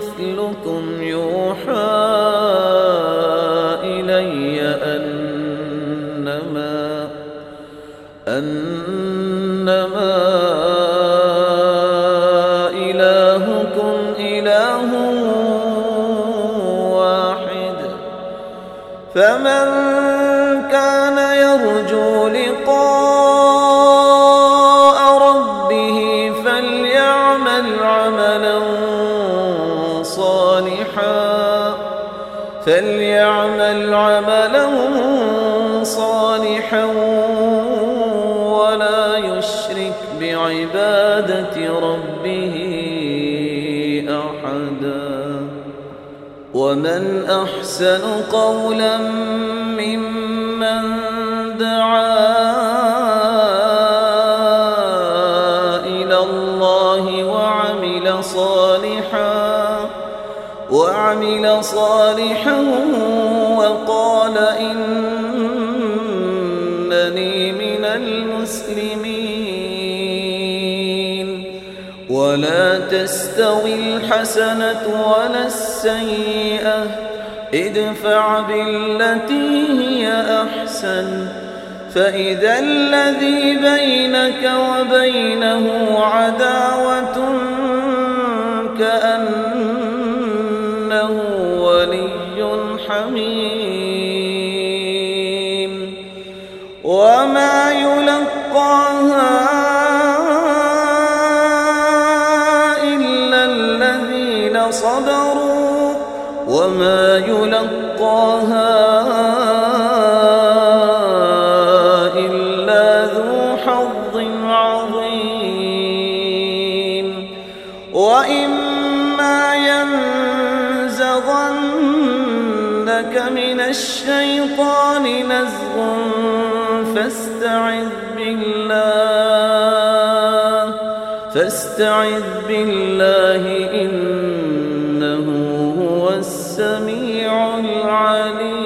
مثلكم يوحى إلي أنما أنما إلهكم إله واحد فمن كان يرجو لقاء صالحا فليعمل عملا صالحا ولا يشرك بعبادة ربه أحدا. ومن أحسن قولا ممن دعا وعمل صالحا وقال إنني من المسلمين. ولا تستوي الحسنة ولا السيئة ادفع بالتي هي أحسن. فإذا الذي بينك وبينه عداوة كأنه وما يلقاها إلا الذين صبروا وما يلقاها إلا ذو حظ عظيم. وإما ينزغنك من الشيطان نزغ فاستعذ بالله فاستعذ بالله إنه هو السميع العليم.